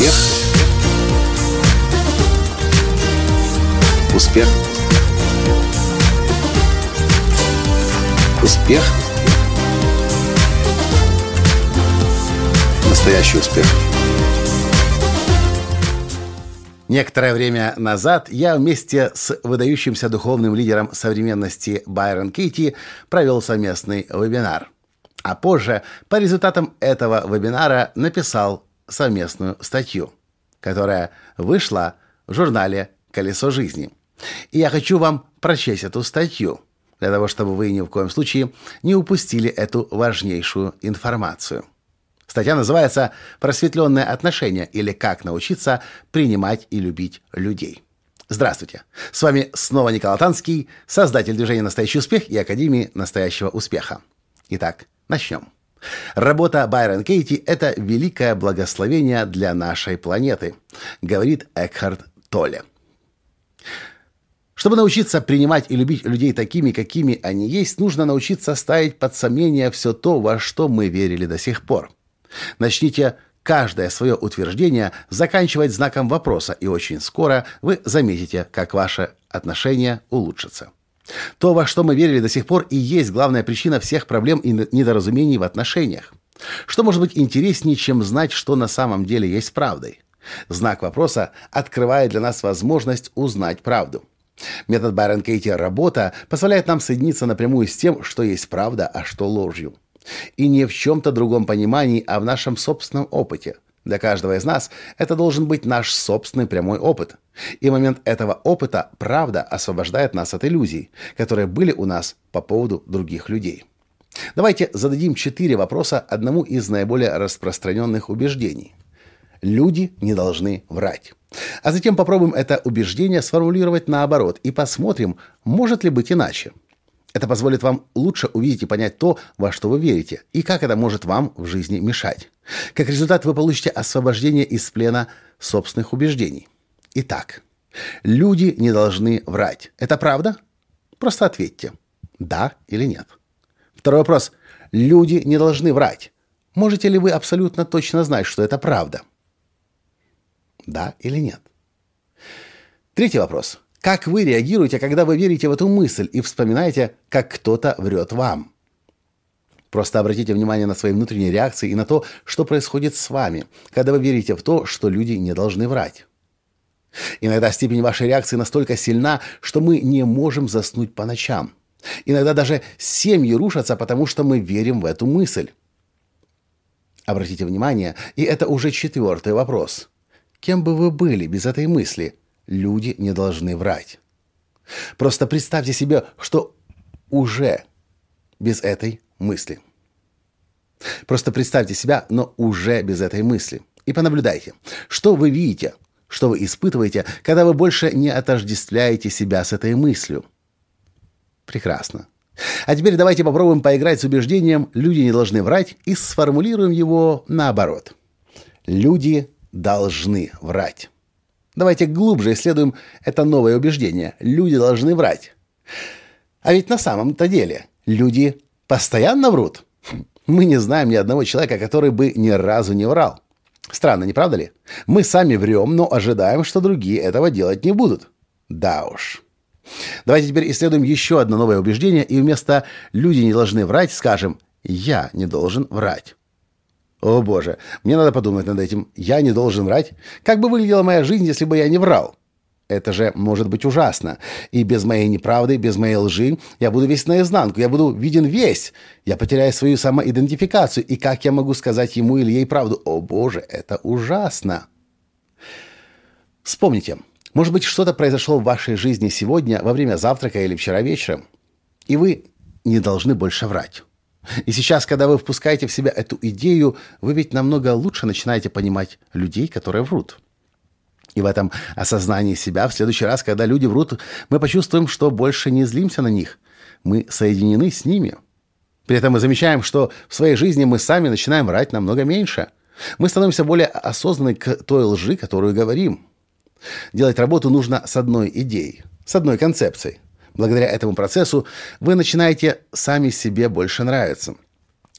Успех. Успех. Успех. Настоящий успех. Некоторое время назад я вместе с выдающимся духовным лидером современности Байрон Кейти провел совместный вебинар. А позже по результатам этого вебинара написал совместную статью, которая вышла в журнале «Колесо жизни». И я хочу вам прочесть эту статью, для того, чтобы вы ни в коем случае не упустили эту важнейшую информацию. Статья называется «Просветленное отношение» или «Как научиться принимать и любить людей». Здравствуйте! С вами снова Николай Танский, создатель движения «Настоящий успех» и Академии «Настоящего успеха». Итак, начнем. Работа Байрон Кейти – это великое благословение для нашей планеты, говорит Экхард Толле. Чтобы научиться принимать и любить людей такими, какими они есть, нужно научиться ставить под сомнение все то, во что мы верили до сих пор. Начните каждое свое утверждение заканчивать знаком вопроса, и очень скоро вы заметите, как ваше отношение улучшится. То, во что мы верили до сих пор, и есть главная причина всех проблем и недоразумений в отношениях. Что может быть интереснее, чем знать, что на самом деле есть правдой? Знак вопроса открывает для нас возможность узнать правду. Метод Байрон Кейти «Работа» позволяет нам соединиться напрямую с тем, что есть правда, а что ложью. И не в чем-то другом понимании, а в нашем собственном опыте – для каждого из нас это должен быть наш собственный прямой опыт. И момент этого опыта, правда, освобождает нас от иллюзий, которые были у нас по поводу других людей. Давайте зададим четыре вопроса одному из наиболее распространенных убеждений. Люди не должны врать. А затем попробуем это убеждение сформулировать наоборот и посмотрим, может ли быть иначе. Это позволит вам лучше увидеть и понять то, во что вы верите, и как это может вам в жизни мешать. Как результат, вы получите освобождение из плена собственных убеждений. Итак, люди не должны врать. Это правда? Просто ответьте, да или нет. Второй вопрос. Люди не должны врать. Можете ли вы абсолютно точно знать, что это правда? Да или нет? Третий вопрос. Как вы реагируете, когда вы верите в эту мысль и вспоминаете, как кто-то врет вам? Просто обратите внимание на свои внутренние реакции и на то, что происходит с вами, когда вы верите в то, что люди не должны врать. Иногда степень вашей реакции настолько сильна, что мы не можем заснуть по ночам. Иногда даже семьи рушатся, потому что мы верим в эту мысль. Обратите внимание, и это уже четвертый вопрос. Кем бы вы были без этой мысли? Люди не должны врать. Просто представьте себе, что уже без этой мысли. Просто представьте себя, но уже без этой мысли. И понаблюдайте, что вы видите, что вы испытываете, когда вы больше не отождествляете себя с этой мыслью. Прекрасно. А теперь давайте попробуем поиграть с убеждением «люди не должны врать» и сформулируем его наоборот. Люди должны врать. Давайте глубже исследуем это новое убеждение. Люди должны врать. А ведь на самом-то деле люди постоянно врут. Мы не знаем ни одного человека, который бы ни разу не врал. Странно, не правда ли? Мы сами врем, но ожидаем, что другие этого делать не будут. Да уж. Давайте теперь исследуем еще одно новое убеждение, и вместо «люди не должны врать» скажем «я не должен врать». О боже, мне надо подумать над этим. Я не должен врать. Как бы выглядела моя жизнь, если бы я не врал? Это же может быть ужасно. И без моей неправды, без моей лжи я буду весь наизнанку, я буду виден весь. Я потеряю свою самоидентификацию. И как я могу сказать ему или ей правду? О боже, это ужасно. Вспомните, может быть, что-то произошло в вашей жизни сегодня во время завтрака или вчера вечером, и вы не должны больше врать. И сейчас, когда вы впускаете в себя эту идею, вы ведь намного лучше начинаете понимать людей, которые врут. И в этом осознании себя в следующий раз, когда люди врут, мы почувствуем, что больше не злимся на них. Мы соединены с ними. При этом мы замечаем, что в своей жизни мы сами начинаем врать намного меньше. Мы становимся более осознанны к той лжи, которую говорим. Делать работу нужно с одной идеей, с одной концепцией. Благодаря этому процессу вы начинаете сами себе больше нравиться.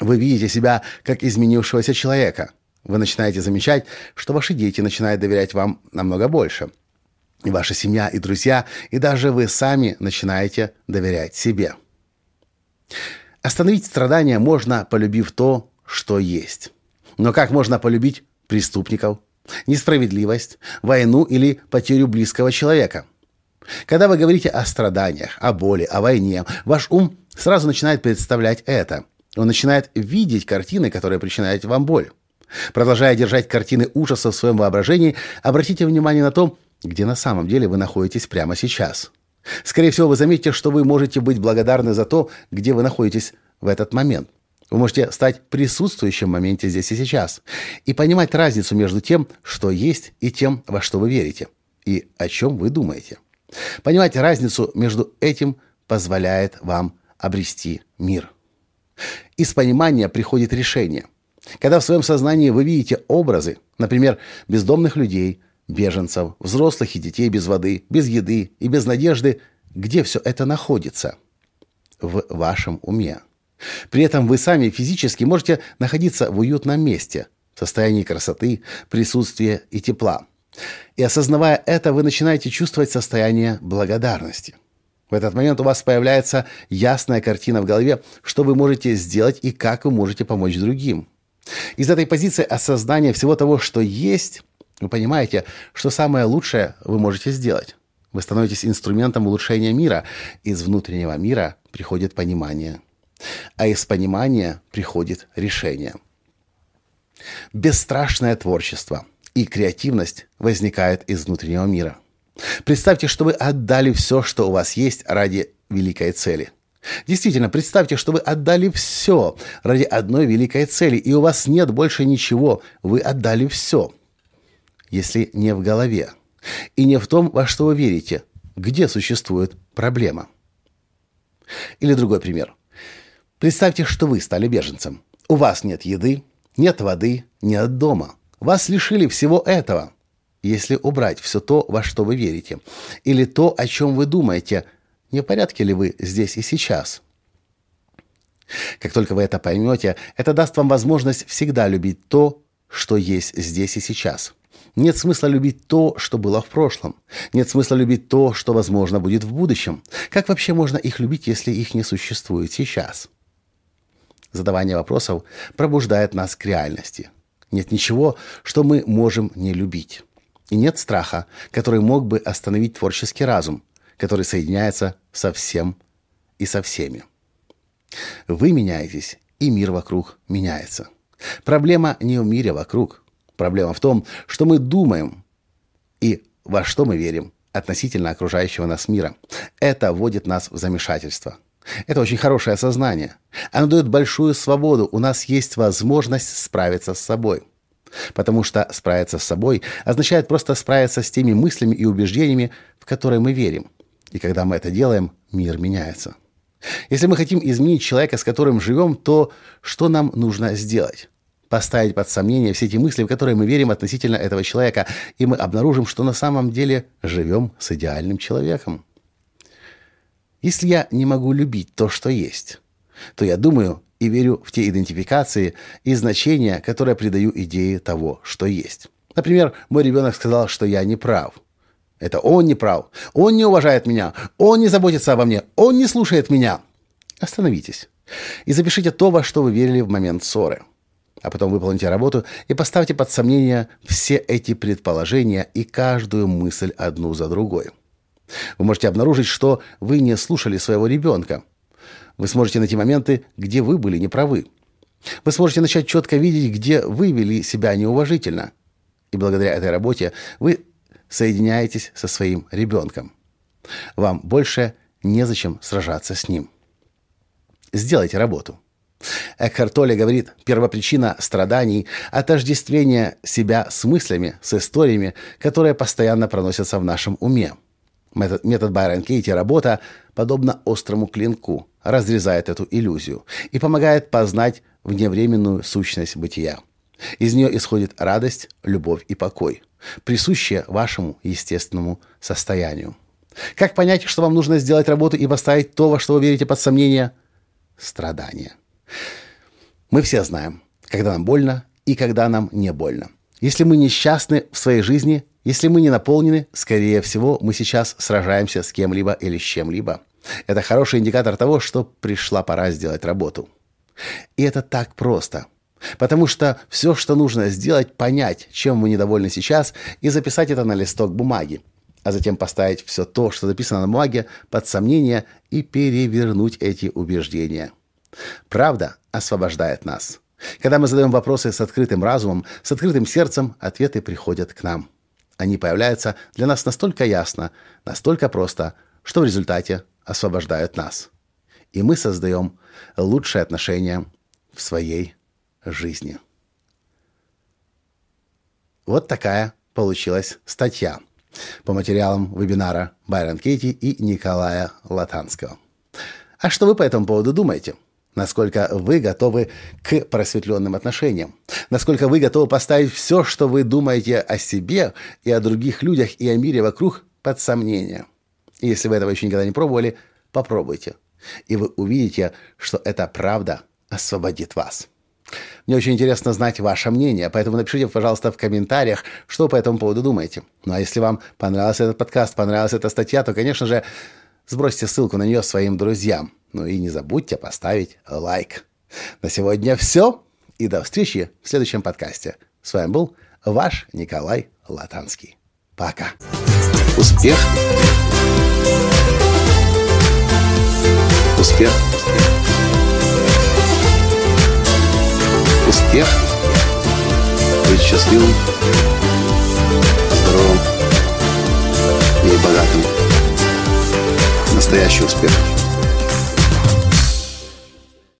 Вы видите себя как изменившегося человека – Вы начинаете замечать, что ваши дети начинают доверять вам намного больше. И ваша семья, и друзья, и даже вы сами начинаете доверять себе. Остановить страдания можно, полюбив то, что есть. Но как можно полюбить преступников, несправедливость, войну или потерю близкого человека? Когда вы говорите о страданиях, о боли, о войне, ваш ум сразу начинает представлять это. Он начинает видеть картины, которые причиняют вам боль. Продолжая держать картины ужаса в своем воображении, обратите внимание на то, где на самом деле вы находитесь прямо сейчас. Скорее всего, вы заметите, что вы можете быть благодарны за то, где вы находитесь в этот момент. Вы можете стать присутствующим в моменте здесь и сейчас и понимать разницу между тем, что есть, и тем, во что вы верите, и о чем вы думаете. Понимать разницу между этим позволяет вам обрести мир. Из понимания приходит решение. Когда в своем сознании вы видите образы, например, бездомных людей, беженцев, взрослых и детей без воды, без еды и без надежды, где все это находится? В вашем уме. При этом вы сами физически можете находиться в уютном месте, в состоянии красоты, присутствия и тепла. И осознавая это, вы начинаете чувствовать состояние благодарности. В этот момент у вас появляется ясная картина в голове, что вы можете сделать и как вы можете помочь другим. Из этой позиции осознания всего того, что есть, вы понимаете, что самое лучшее вы можете сделать. Вы становитесь инструментом улучшения мира. Из внутреннего мира приходит понимание. А из понимания приходит решение. Бесстрашное творчество и креативность возникают из внутреннего мира. Представьте, что вы отдали все, что у вас есть ради великой цели. Действительно, представьте, что вы отдали все ради одной великой цели, и у вас нет больше ничего. Вы отдали все. Если не в голове и не в том, во что вы верите, где существует проблема. Или другой пример. Представьте, что вы стали беженцем. У вас нет еды, нет воды, нет дома. Вас лишили всего этого если убрать все то, во что вы верите, или то, о чем вы думаете, не в порядке ли вы здесь и сейчас? Как только вы это поймете, это даст вам возможность всегда любить то, что есть здесь и сейчас. Нет смысла любить то, что было в прошлом. Нет смысла любить то, что, возможно, будет в будущем. Как вообще можно их любить, если их не существует сейчас? Задавание вопросов пробуждает нас к реальности. Нет ничего, что мы можем не любить. И нет страха, который мог бы остановить творческий разум, который соединяется со всем и со всеми. Вы меняетесь, и мир вокруг меняется. Проблема не в мире вокруг. Проблема в том, что мы думаем и во что мы верим относительно окружающего нас мира. Это вводит нас в замешательство. Это очень хорошее осознание. Оно дает большую свободу. У нас есть возможность справиться с собой – Потому что справиться с собой означает просто справиться с теми мыслями и убеждениями, в которые мы верим. И когда мы это делаем, мир меняется. Если мы хотим изменить человека, с которым живем, то что нам нужно сделать? Поставить под сомнение все эти мысли, в которые мы верим относительно этого человека, и мы обнаружим, что на самом деле живем с идеальным человеком. Если я не могу любить то, что есть, то я думаю, и верю в те идентификации и значения, которые придаю идее того, что есть. Например, мой ребенок сказал, что я не прав. Это он не прав. Он не уважает меня. Он не заботится обо мне. Он не слушает меня. Остановитесь. И запишите то, во что вы верили в момент ссоры. А потом выполните работу и поставьте под сомнение все эти предположения и каждую мысль одну за другой. Вы можете обнаружить, что вы не слушали своего ребенка, вы сможете найти моменты, где вы были неправы. Вы сможете начать четко видеть, где вы вели себя неуважительно. И благодаря этой работе вы соединяетесь со своим ребенком. Вам больше незачем сражаться с ним. Сделайте работу. Экхарт Толле говорит, первопричина страданий – отождествление себя с мыслями, с историями, которые постоянно проносятся в нашем уме. Метод, метод Байрон Кейти работа, подобно острому клинку, разрезает эту иллюзию и помогает познать вневременную сущность бытия. Из нее исходит радость, любовь и покой, присущие вашему естественному состоянию. Как понять, что вам нужно сделать работу и поставить то, во что вы верите под сомнение? Страдания. Мы все знаем, когда нам больно и когда нам не больно. Если мы несчастны в своей жизни, если мы не наполнены, скорее всего, мы сейчас сражаемся с кем-либо или с чем-либо. Это хороший индикатор того, что пришла пора сделать работу. И это так просто. Потому что все, что нужно сделать, понять, чем мы недовольны сейчас, и записать это на листок бумаги, а затем поставить все то, что записано на бумаге, под сомнение и перевернуть эти убеждения. Правда освобождает нас. Когда мы задаем вопросы с открытым разумом, с открытым сердцем, ответы приходят к нам. Они появляются для нас настолько ясно, настолько просто, что в результате освобождают нас. И мы создаем лучшие отношения в своей жизни. Вот такая получилась статья по материалам вебинара Байрон Кейти и Николая Латанского. А что вы по этому поводу думаете? Насколько вы готовы к просветленным отношениям? Насколько вы готовы поставить все, что вы думаете о себе и о других людях и о мире вокруг под сомнение? И если вы этого еще никогда не пробовали, попробуйте. И вы увидите, что эта правда освободит вас. Мне очень интересно знать ваше мнение, поэтому напишите, пожалуйста, в комментариях, что по этому поводу думаете. Ну а если вам понравился этот подкаст, понравилась эта статья, то, конечно же, сбросьте ссылку на нее своим друзьям. Ну и не забудьте поставить лайк. На сегодня все. И до встречи в следующем подкасте. С вами был ваш Николай Латанский. Пока. Успех! Успех! Успех! Быть счастливым, здоровым и богатым. Настоящий успех!